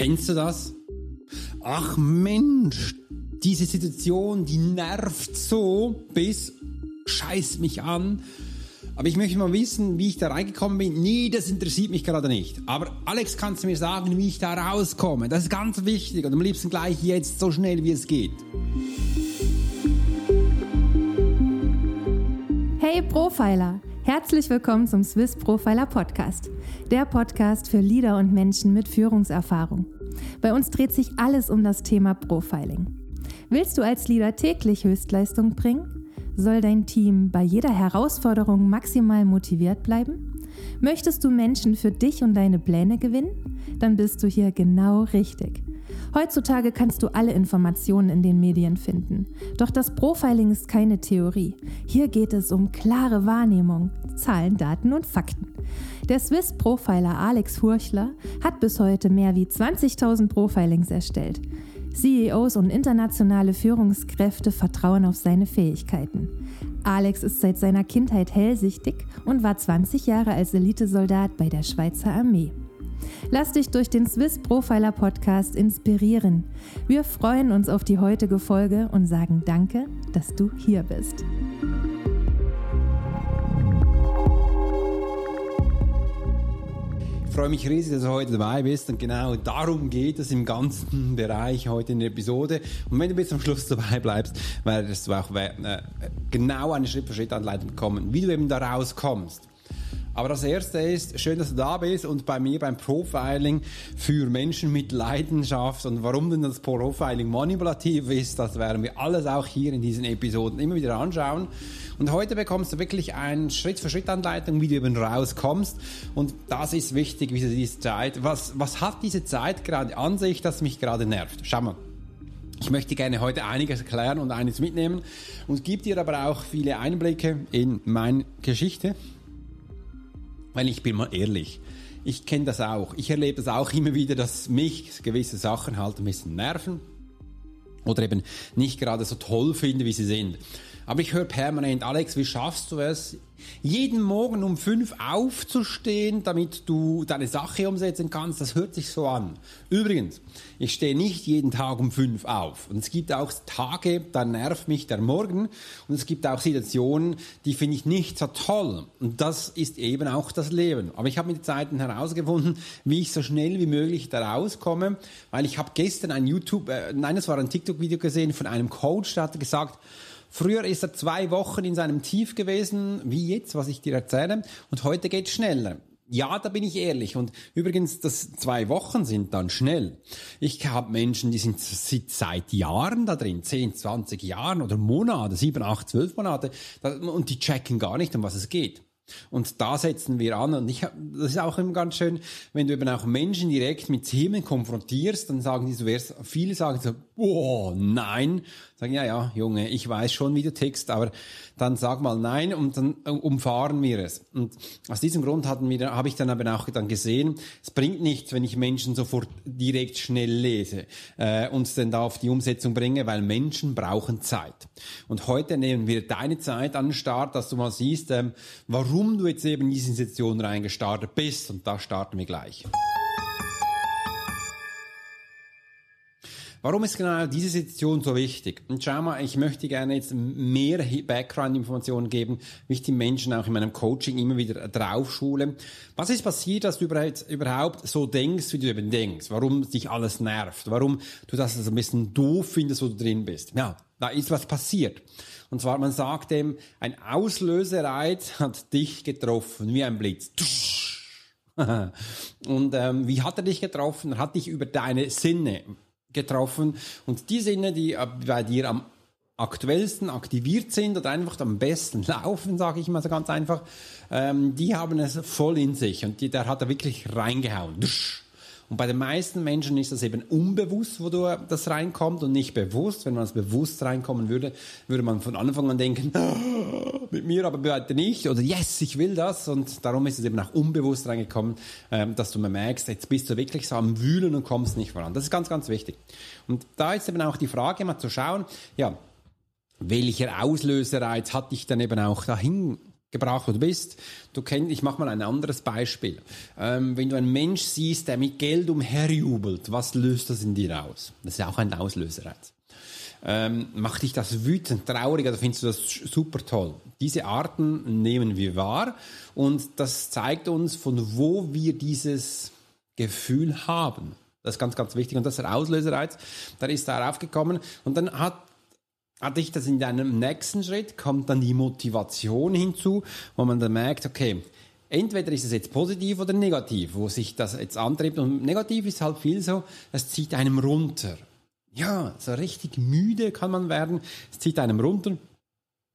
Kennst du das? Ach Mensch, diese Situation, die nervt so bis scheißt mich an. Aber ich möchte mal wissen, wie ich da reingekommen bin. Nee, das interessiert mich gerade nicht. Aber Alex, kannst du mir sagen, wie ich da rauskomme? Das ist ganz wichtig und am liebsten gleich jetzt so schnell, wie es geht. Hey Profiler! Herzlich willkommen zum Swiss Profiler Podcast, der Podcast für Leader und Menschen mit Führungserfahrung. Bei uns dreht sich alles um das Thema Profiling. Willst du als Leader täglich Höchstleistung bringen? Soll dein Team bei jeder Herausforderung maximal motiviert bleiben? Möchtest du Menschen für dich und deine Pläne gewinnen? Dann bist du hier genau richtig. Heutzutage kannst du alle Informationen in den Medien finden. Doch das Profiling ist keine Theorie. Hier geht es um klare Wahrnehmung, Zahlen, Daten und Fakten. Der Swiss Profiler Alex Furchler hat bis heute mehr wie 20.000 Profilings erstellt. CEOs und internationale Führungskräfte vertrauen auf seine Fähigkeiten. Alex ist seit seiner Kindheit hellsichtig und war 20 Jahre als Elitesoldat bei der Schweizer Armee. Lass dich durch den Swiss Profiler Podcast inspirieren. Wir freuen uns auf die heutige Folge und sagen Danke, dass du hier bist. Ich freue mich riesig, dass du heute dabei bist und genau darum geht es im ganzen Bereich heute in der Episode. Und wenn du bis zum Schluss dabei bleibst, wirst du auch äh, genau eine Schritt-für-Schritt-Anleitung bekommen, wie du eben da rauskommst. Aber das erste ist, schön, dass du da bist und bei mir beim Profiling für Menschen mit Leidenschaft und warum denn das Profiling manipulativ ist, das werden wir alles auch hier in diesen Episoden immer wieder anschauen. Und heute bekommst du wirklich eine Schritt-für-Schritt-Anleitung, wie du eben rauskommst. Und das ist wichtig, wie diese Zeit, was, was hat diese Zeit gerade an sich, das mich gerade nervt? Schau mal. Ich möchte gerne heute einiges erklären und eines mitnehmen und gebe dir aber auch viele Einblicke in meine Geschichte, weil ich bin mal ehrlich, ich kenne das auch. Ich erlebe das auch immer wieder, dass mich gewisse Sachen halt ein bisschen nerven oder eben nicht gerade so toll finde, wie sie sind. Aber ich höre permanent, Alex, wie schaffst du es, jeden Morgen um fünf aufzustehen, damit du deine Sache umsetzen kannst? Das hört sich so an. Übrigens, ich stehe nicht jeden Tag um fünf auf. Und es gibt auch Tage, da nervt mich der Morgen. Und es gibt auch Situationen, die finde ich nicht so toll. Und das ist eben auch das Leben. Aber ich habe mit Zeiten herausgefunden, wie ich so schnell wie möglich da rauskomme, weil ich habe gestern ein YouTube, äh, nein, es war ein TikTok-Video gesehen von einem Coach, der hat gesagt, Früher ist er zwei Wochen in seinem Tief gewesen, wie jetzt, was ich dir erzähle, und heute geht schneller. Ja, da bin ich ehrlich. Und übrigens, das zwei Wochen sind dann schnell. Ich habe Menschen, die sind seit Jahren da drin, 10, 20 Jahren oder Monate, 7, 8, 12 Monate, und die checken gar nicht, um was es geht. Und da setzen wir an. Und ich, das ist auch immer ganz schön, wenn du eben auch Menschen direkt mit Themen konfrontierst, dann sagen die so, viele sagen so, oh, nein. Sagen, ja, ja, Junge, ich weiß schon, wie du tickst, aber dann sag mal nein und dann äh, umfahren wir es. Und aus diesem Grund hatten wir, habe ich dann aber auch dann gesehen, es bringt nichts, wenn ich Menschen sofort direkt schnell lese äh, und dann da auf die Umsetzung bringe, weil Menschen brauchen Zeit. Und heute nehmen wir deine Zeit an den Start, dass du mal siehst, ähm, warum du jetzt eben in diese Situation reingestartet bist. Und da starten wir gleich. Warum ist genau diese Situation so wichtig? Und schau mal, ich möchte gerne jetzt mehr Background-Informationen geben, wie ich die Menschen auch in meinem Coaching immer wieder draufschule. Was ist passiert, dass du überhaupt so denkst, wie du eben denkst? Warum dich alles nervt? Warum du das so ein bisschen doof findest, wo du drin bist? Ja, da ist was passiert. Und zwar, man sagt dem, ein Auslösereiz hat dich getroffen, wie ein Blitz. Und ähm, wie hat er dich getroffen? Er hat dich über deine Sinne getroffen. Und die Sinne, die äh, bei dir am aktuellsten aktiviert sind oder einfach am besten laufen, sage ich mal so ganz einfach, ähm, die haben es voll in sich und die, der hat da wirklich reingehauen. Und bei den meisten Menschen ist das eben unbewusst, wo du das reinkommt und nicht bewusst. Wenn man es bewusst reinkommen würde, würde man von Anfang an denken, ah, mit mir aber bitte nicht oder yes, ich will das. Und darum ist es eben auch unbewusst reingekommen, ähm, dass du merkst, jetzt bist du wirklich so am Wühlen und kommst nicht voran. Das ist ganz, ganz wichtig. Und da ist eben auch die Frage, mal zu schauen, ja, welcher Auslösereiz hat dich dann eben auch dahin Gebraucher du bist. Du kennst, ich mache mal ein anderes Beispiel. Ähm, wenn du einen Mensch siehst, der mit Geld umherjubelt, was löst das in dir aus? Das ist ja auch ein Auslöserreiz. Ähm, macht dich das wütend, traurig oder findest du das super toll? Diese Arten nehmen wir wahr und das zeigt uns, von wo wir dieses Gefühl haben. Das ist ganz, ganz wichtig. Und das ist der Auslöserreiz. Da ist darauf gekommen. Und dann hat hatte ich das in einem nächsten Schritt, kommt dann die Motivation hinzu, wo man dann merkt, okay, entweder ist es jetzt positiv oder negativ, wo sich das jetzt antreibt. Und negativ ist halt viel so, es zieht einem runter. Ja, so richtig müde kann man werden, es zieht einem runter.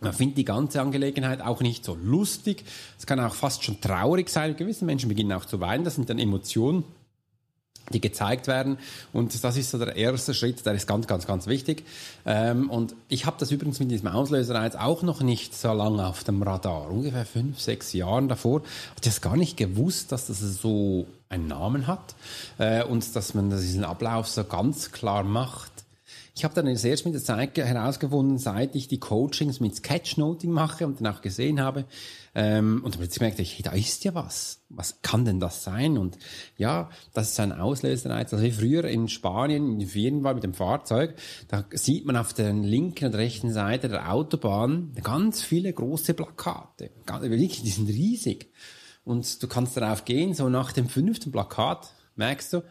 Man findet die ganze Angelegenheit auch nicht so lustig. Es kann auch fast schon traurig sein. Gewisse Menschen beginnen auch zu weinen. Das sind dann Emotionen die gezeigt werden. Und das ist so der erste Schritt, der ist ganz, ganz, ganz wichtig. Ähm, und ich habe das übrigens mit diesem Auslöser auch noch nicht so lange auf dem Radar. Ungefähr fünf, sechs Jahren davor. Hatte ich das gar nicht gewusst, dass das so einen Namen hat äh, und dass man diesen Ablauf so ganz klar macht. Ich habe dann erst mit der Zeit herausgefunden, seit ich die Coachings mit Sketchnoting mache und dann auch gesehen habe, ähm, und plötzlich merkte ich, hey, da ist ja was. Was kann denn das sein? Und ja, das ist ein Auslösereiz. Also wie früher in Spanien, in Ferien war mit dem Fahrzeug, da sieht man auf der linken und rechten Seite der Autobahn ganz viele große Plakate. Wirklich, die sind riesig. Und du kannst darauf gehen, so nach dem fünften Plakat merkst du,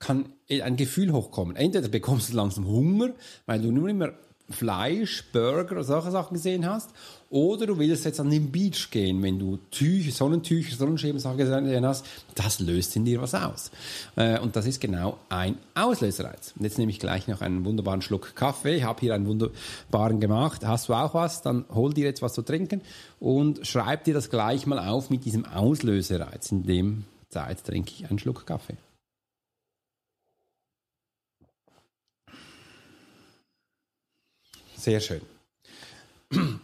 kann ein Gefühl hochkommen. Entweder bekommst du langsam Hunger, weil du nur immer Fleisch, Burger oder solche Sachen gesehen hast, oder du willst jetzt an den Beach gehen, wenn du Tücher, Sonnentücher, Sonnenschirme gesehen hast, das löst in dir was aus. Äh, und das ist genau ein Auslösereiz. Und jetzt nehme ich gleich noch einen wunderbaren Schluck Kaffee. Ich habe hier einen wunderbaren gemacht. Hast du auch was? Dann hol dir jetzt was zu trinken und schreib dir das gleich mal auf mit diesem Auslösereiz. In dem Zeit trinke ich einen Schluck Kaffee. Sehr schön.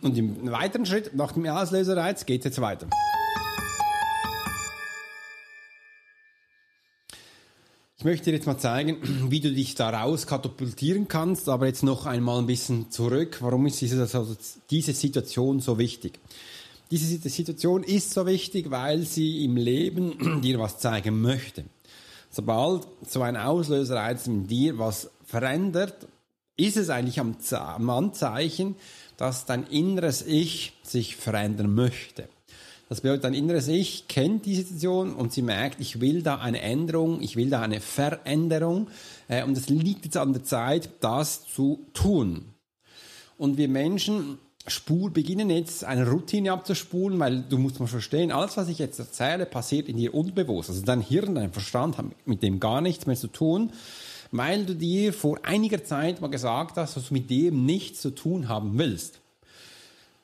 Und im weiteren Schritt, nach dem Auslöserreiz, geht es jetzt weiter. Ich möchte dir jetzt mal zeigen, wie du dich daraus katapultieren kannst, aber jetzt noch einmal ein bisschen zurück. Warum ist diese, also diese Situation so wichtig? Diese Situation ist so wichtig, weil sie im Leben dir was zeigen möchte. Sobald so ein Auslöserreiz in dir was verändert, ist es eigentlich am, Anzeichen, dass dein inneres Ich sich verändern möchte. Das bedeutet, dein inneres Ich kennt die Situation und sie merkt, ich will da eine Änderung, ich will da eine Veränderung äh, und es liegt jetzt an der Zeit, das zu tun. Und wir Menschen spur, beginnen jetzt eine Routine abzuspulen, weil du musst mal verstehen, alles, was ich jetzt erzähle, passiert in dir unbewusst. Also dein Hirn, dein Verstand haben mit dem gar nichts mehr zu tun weil du dir vor einiger Zeit mal gesagt hast, dass du mit dem nichts zu tun haben willst.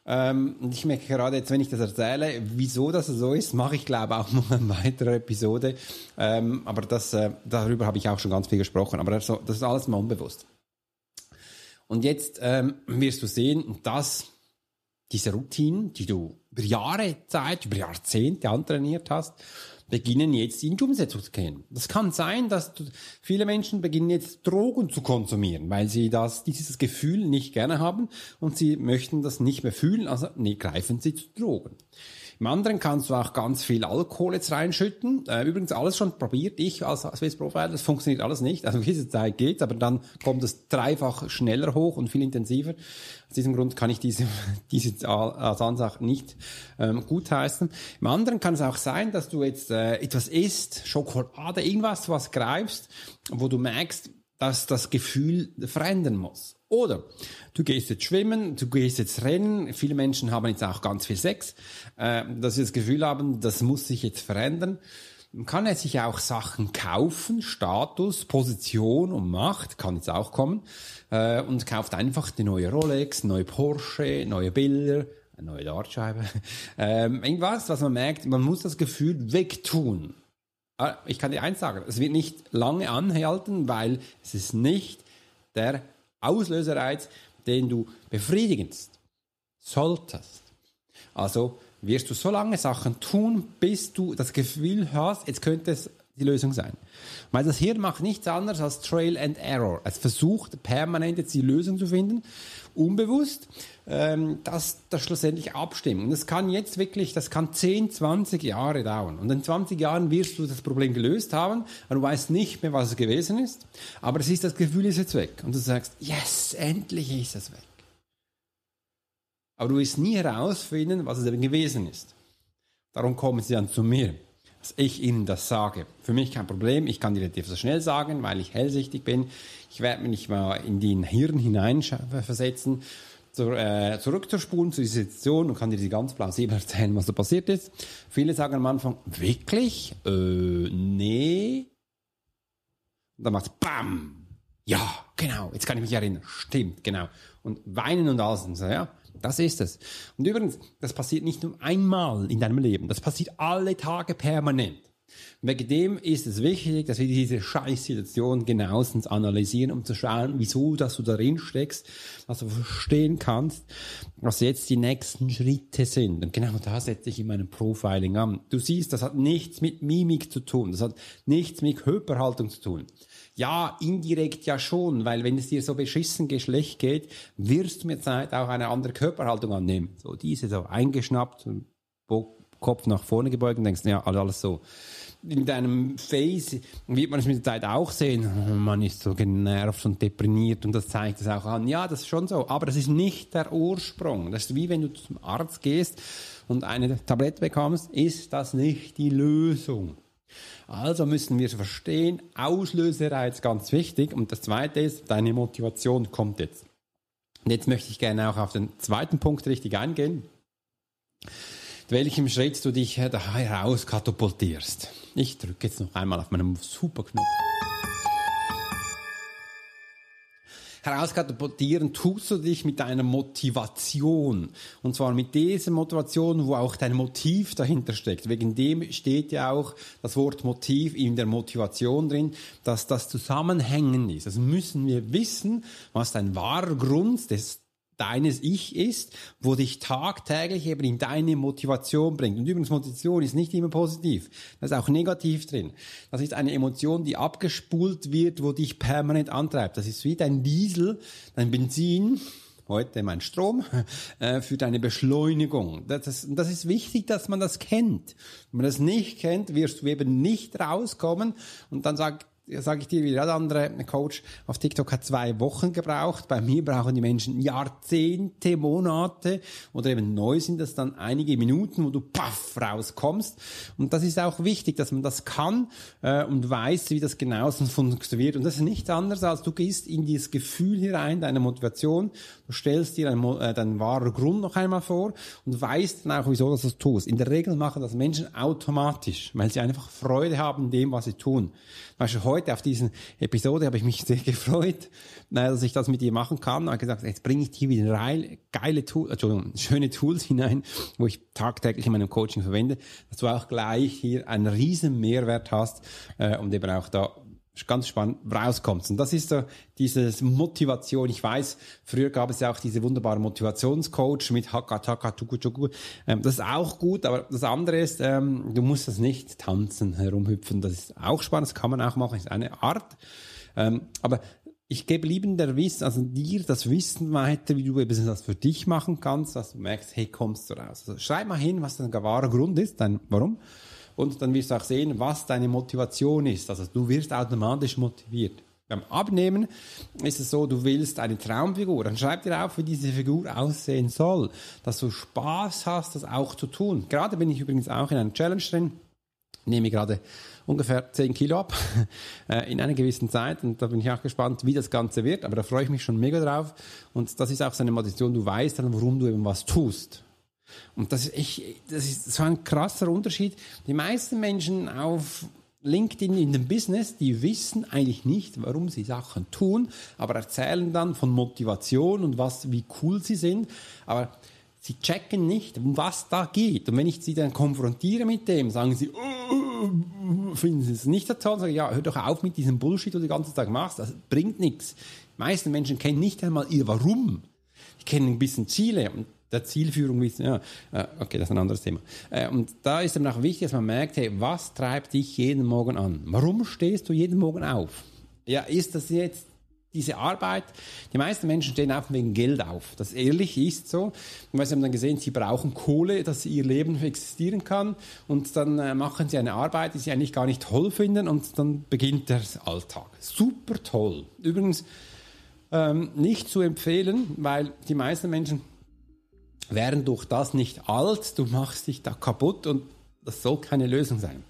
Ähm, und ich merke gerade jetzt, wenn ich das erzähle, wieso das so ist, mache ich glaube auch noch eine weitere Episode. Ähm, aber das, äh, darüber habe ich auch schon ganz viel gesprochen. Aber das, das ist alles mal unbewusst. Und jetzt ähm, wirst du sehen, dass diese Routinen, die du über Jahre Zeit, über Jahrzehnte antrainiert hast, beginnen jetzt in die Umsetzung zu gehen. Das kann sein, dass viele Menschen beginnen jetzt Drogen zu konsumieren, weil sie das, dieses Gefühl nicht gerne haben und sie möchten das nicht mehr fühlen, also nee, greifen sie zu Drogen. Im anderen kannst du auch ganz viel Alkohol jetzt reinschütten. Äh, übrigens alles schon probiert. Ich als Swiss Profiler, das funktioniert alles nicht. Also diese Zeit geht, aber dann kommt es dreifach schneller hoch und viel intensiver. Aus diesem Grund kann ich diese, diese als Ansage nicht ähm, gutheißen. Im anderen kann es auch sein, dass du jetzt äh, etwas isst, Schokolade, irgendwas, was greifst, wo du merkst, dass das Gefühl verändern muss. Oder du gehst jetzt schwimmen, du gehst jetzt rennen. Viele Menschen haben jetzt auch ganz viel Sex, äh, dass sie das Gefühl haben, das muss sich jetzt verändern. Man kann jetzt sich auch Sachen kaufen, Status, Position und Macht, kann jetzt auch kommen, äh, und kauft einfach die neue Rolex, neue Porsche, neue Bilder, eine neue Dartscheibe, ähm, irgendwas, was man merkt, man muss das Gefühl wegtun. Ah, ich kann dir eins sagen, es wird nicht lange anhalten, weil es ist nicht der Auslösereiz, den du befriedigen solltest. Also wirst du so lange Sachen tun, bis du das Gefühl hast, jetzt könnte es die Lösung sein. Weil das Hirn macht nichts anderes als Trail and Error. Es versucht permanent jetzt die Lösung zu finden, unbewusst, ähm, dass das schlussendlich abstimmt. Und das kann jetzt wirklich, das kann 10, 20 Jahre dauern. Und in 20 Jahren wirst du das Problem gelöst haben, aber du weißt nicht mehr, was es gewesen ist. Aber es ist, das Gefühl ist jetzt weg. Und du sagst, yes, endlich ist es weg. Aber du wirst nie herausfinden, was es eben gewesen ist. Darum kommen sie dann zu mir dass ich Ihnen das sage. Für mich kein Problem, ich kann die relativ so schnell sagen, weil ich hellsichtig bin. Ich werde mich mal in den Hirn hineinversetzen, zur, äh, zurückzuspulen zu dieser Situation und kann dir die ganz plausibel erzählen, was da passiert ist. Viele sagen am Anfang, wirklich? Äh, nee. Und dann macht es BAM! Ja, genau, jetzt kann ich mich erinnern. Stimmt, genau. Und weinen und alles. Und so, ja. Das ist es. Und übrigens, das passiert nicht nur einmal in deinem Leben, das passiert alle Tage permanent. Wegen dem ist es wichtig, dass wir diese Scheißsituation genauestens analysieren, um zu schauen, wieso, dass du darin steckst, dass du verstehen kannst, was jetzt die nächsten Schritte sind. Und genau da setze ich in meinem Profiling an. Du siehst, das hat nichts mit Mimik zu tun, das hat nichts mit Körperhaltung zu tun. Ja, indirekt ja schon, weil wenn es dir so beschissen schlecht geht, wirst du mit Zeit auch eine andere Körperhaltung annehmen. So diese so eingeschnappt, Kopf nach vorne gebeugt und denkst, ja, alles so. In deinem Face wird man es mit der Zeit auch sehen, man ist so genervt und deprimiert und das zeigt es auch an. Ja, das ist schon so, aber das ist nicht der Ursprung. Das ist wie wenn du zum Arzt gehst und eine Tablette bekommst, ist das nicht die Lösung. Also müssen wir verstehen, Auslösereiz ganz wichtig. Und das zweite ist, deine Motivation kommt jetzt. Und jetzt möchte ich gerne auch auf den zweiten Punkt richtig eingehen. welchem Schritt du dich heraus katapultierst. Ich drücke jetzt noch einmal auf meinen Superknopf. Herauskatapultieren tust du dich mit deiner Motivation. Und zwar mit dieser Motivation, wo auch dein Motiv dahinter steckt. Wegen dem steht ja auch das Wort Motiv in der Motivation drin, dass das zusammenhängend ist. Also müssen wir wissen, was dein wahrer Grund des deines Ich ist, wo dich tagtäglich eben in deine Motivation bringt. Und übrigens, Motivation ist nicht immer positiv. Da ist auch negativ drin. Das ist eine Emotion, die abgespult wird, wo dich permanent antreibt. Das ist wie dein Diesel, dein Benzin, heute mein Strom, äh, für deine Beschleunigung. Das ist, das ist wichtig, dass man das kennt. Wenn man das nicht kennt, wirst du eben nicht rauskommen und dann sagt sage ich dir wieder, der andere Coach auf TikTok hat zwei Wochen gebraucht. Bei mir brauchen die Menschen Jahrzehnte, Monate oder eben neu sind das dann einige Minuten, wo du paff rauskommst. Und das ist auch wichtig, dass man das kann äh, und weiß, wie das genauestens funktioniert. Und das ist nichts anderes, als du gehst in dieses Gefühl hinein, deine Motivation, du stellst dir einen, äh, deinen wahren Grund noch einmal vor und weißt dann auch, wieso du das tust. In der Regel machen das Menschen automatisch, weil sie einfach Freude haben dem, was sie tun. Du, heute auf diesen Episode habe ich mich sehr gefreut, dass ich das mit dir machen kann. Habe gesagt, jetzt bringe ich dir wieder rein, geile Tools, Entschuldigung, schöne Tools hinein, wo ich tagtäglich in meinem Coaching verwende, dass du auch gleich hier einen riesen Mehrwert hast äh, und eben auch da ganz spannend rauskommst. Und das ist so dieses Motivation. Ich weiß, früher gab es ja auch diese wunderbare Motivationscoach mit Haka Taka Tuku Tuku. Ähm, das ist auch gut, aber das andere ist, ähm, du musst das nicht tanzen, herumhüpfen. Das ist auch spannend, das kann man auch machen, ist eine Art. Ähm, aber ich gebe lieben der Wissen, also dir das Wissen weiter, wie du eben das für dich machen kannst, dass du merkst, hey, kommst du raus. Also schreib mal hin, was dein wahrer Grund ist, dein Warum und dann wirst du auch sehen, was deine Motivation ist. Also du wirst automatisch motiviert. Beim Abnehmen ist es so, du willst eine Traumfigur. Dann schreib dir auf, wie diese Figur aussehen soll, dass du Spaß hast, das auch zu tun. Gerade bin ich übrigens auch in einer Challenge drin, nehme gerade ungefähr 10 Kilo ab äh, in einer gewissen Zeit und da bin ich auch gespannt, wie das Ganze wird, aber da freue ich mich schon mega drauf und das ist auch so eine Motivation, du weißt dann, warum du eben was tust. Und das ist echt, das ist so ein krasser Unterschied. Die meisten Menschen auf LinkedIn in dem Business, die wissen eigentlich nicht, warum sie Sachen tun, aber erzählen dann von Motivation und was, wie cool sie sind. Aber sie checken nicht, um was da geht. Und wenn ich sie dann konfrontiere mit dem, sagen sie, oh, finden sie es nicht so toll, sagen, ja, hör doch auf mit diesem Bullshit, den du den ganzen Tag machst, das bringt nichts. Die meisten Menschen kennen nicht einmal ihr Warum. Die kennen ein bisschen Ziele. Und der Zielführung, ja, äh, okay, das ist ein anderes Thema. Äh, und da ist eben auch wichtig, dass man merkt, hey, was treibt dich jeden Morgen an? Warum stehst du jeden Morgen auf? Ja, ist das jetzt diese Arbeit, die meisten Menschen stehen auf wegen Geld auf. Das ehrlich ist so. Und sie haben dann gesehen, sie brauchen Kohle, dass ihr Leben existieren kann. Und dann äh, machen sie eine Arbeit, die sie eigentlich gar nicht toll finden. Und dann beginnt der Alltag. Super toll. Übrigens ähm, nicht zu empfehlen, weil die meisten Menschen werden durch das nicht alt. Du machst dich da kaputt und das soll keine Lösung sein.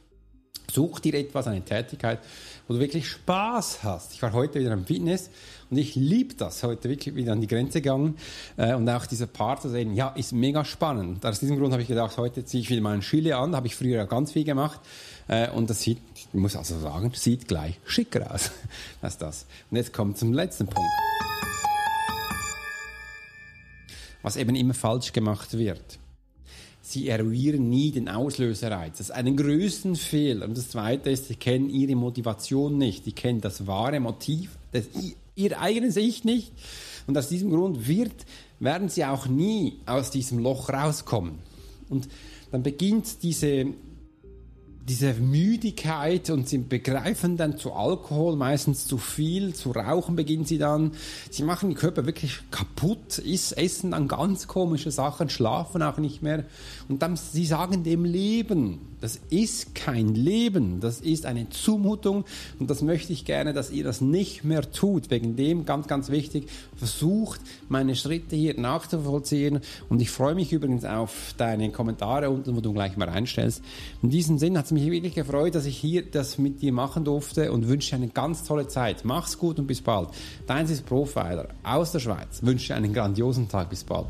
Such dir etwas, eine Tätigkeit, wo du wirklich Spaß hast. Ich war heute wieder im Fitness und ich liebe das, heute wirklich wieder an die Grenze gegangen äh, und auch dieser Part zu sehen, ja, ist mega spannend. Aus diesem Grund habe ich gedacht, heute ziehe ich wieder meinen Schüler an, habe ich früher ja ganz viel gemacht äh, und das sieht, ich muss also sagen, sieht gleich schicker aus als das. Und jetzt kommt zum letzten Punkt. Was eben immer falsch gemacht wird sie eruieren nie den Auslöserreiz. Das ist einen größten Fehler. Und das Zweite ist, sie kennen ihre Motivation nicht. Sie kennen das wahre Motiv, das, ihr eigenes Ich nicht. Und aus diesem Grund wird, werden sie auch nie aus diesem Loch rauskommen. Und dann beginnt diese diese Müdigkeit und sie begreifen dann zu Alkohol meistens zu viel, zu rauchen beginnen sie dann. Sie machen den Körper wirklich kaputt, ist, essen dann ganz komische Sachen, schlafen auch nicht mehr und dann sie sagen dem Leben, das ist kein Leben, das ist eine Zumutung und das möchte ich gerne, dass ihr das nicht mehr tut. Wegen dem ganz, ganz wichtig, versucht meine Schritte hier nachzuvollziehen und ich freue mich übrigens auf deine Kommentare unten, wo du gleich mal reinstellst. In diesem Sinn hat es mich wirklich gefreut, dass ich hier das mit dir machen durfte und wünsche dir eine ganz tolle Zeit. Mach's gut und bis bald. Dein ist Profiler aus der Schweiz. Wünsche dir einen grandiosen Tag. Bis bald.